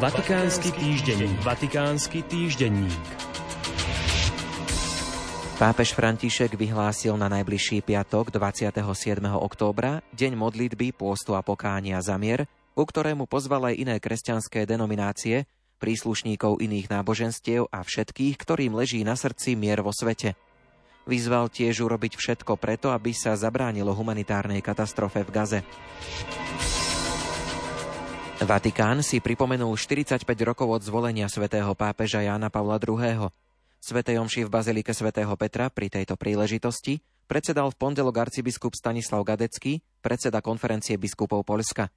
Vatikánsky týždenník. Vatikánsky týždenník. Pápež František vyhlásil na najbližší piatok 27. októbra deň modlitby, pôstu a pokánia za mier, ku ktorému pozval aj iné kresťanské denominácie, príslušníkov iných náboženstiev a všetkých, ktorým leží na srdci mier vo svete. Vyzval tiež urobiť všetko preto, aby sa zabránilo humanitárnej katastrofe v Gaze. Vatikán si pripomenul 45 rokov od zvolenia svätého pápeža Jána Pavla II. Svetej omši v Bazilike svätého Petra pri tejto príležitosti predsedal v pondelok arcibiskup Stanislav Gadecký, predseda konferencie biskupov Polska.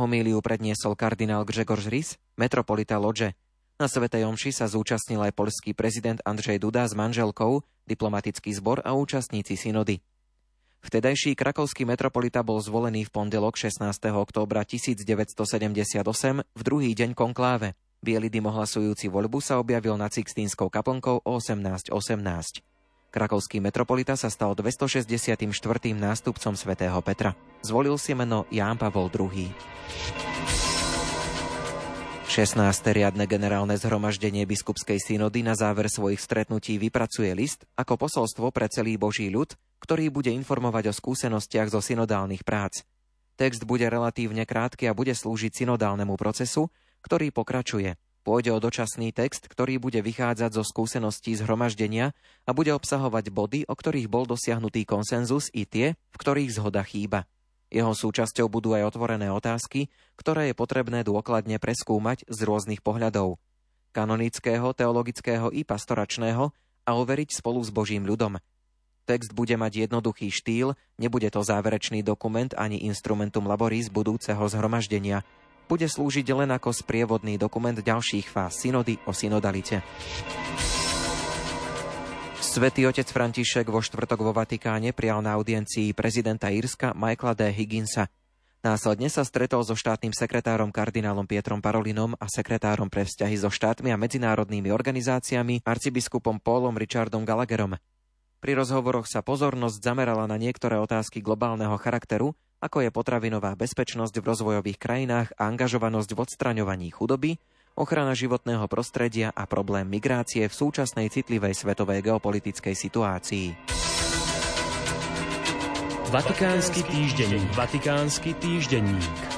Homíliu predniesol kardinál Grzegorz Rys, metropolita Lodže. Na Svetej omši sa zúčastnil aj polský prezident Andrzej Duda s manželkou, diplomatický zbor a účastníci synody. Vtedajší krakovský metropolita bol zvolený v pondelok 16. októbra 1978 v druhý deň konkláve. Bielý dym ohlasujúci voľbu sa objavil nad Sixtínskou kaplnkou o 18.18. 18. Krakovský metropolita sa stal 264. nástupcom svätého Petra. Zvolil si meno Ján Pavol II. 16. riadne generálne zhromaždenie biskupskej synody na záver svojich stretnutí vypracuje list ako posolstvo pre celý Boží ľud, ktorý bude informovať o skúsenostiach zo synodálnych prác. Text bude relatívne krátky a bude slúžiť synodálnemu procesu, ktorý pokračuje. Pôjde o dočasný text, ktorý bude vychádzať zo skúseností zhromaždenia a bude obsahovať body, o ktorých bol dosiahnutý konsenzus i tie, v ktorých zhoda chýba. Jeho súčasťou budú aj otvorené otázky, ktoré je potrebné dôkladne preskúmať z rôznych pohľadov. Kanonického, teologického i pastoračného a overiť spolu s Božím ľudom. Text bude mať jednoduchý štýl, nebude to záverečný dokument ani instrumentum laboris budúceho zhromaždenia. Bude slúžiť len ako sprievodný dokument ďalších fáz synody o synodalite. Svetý otec František vo štvrtok vo Vatikáne prijal na audiencii prezidenta Írska Michaela D. Higginsa. Následne sa stretol so štátnym sekretárom kardinálom Pietrom Parolinom a sekretárom pre vzťahy so štátmi a medzinárodnými organizáciami arcibiskupom Paulom Richardom Gallagherom. Pri rozhovoroch sa pozornosť zamerala na niektoré otázky globálneho charakteru, ako je potravinová bezpečnosť v rozvojových krajinách a angažovanosť v odstraňovaní chudoby, ochrana životného prostredia a problém migrácie v súčasnej citlivej svetovej geopolitickej situácii. Vatikánsky týždenník. Vatikánsky týždenník.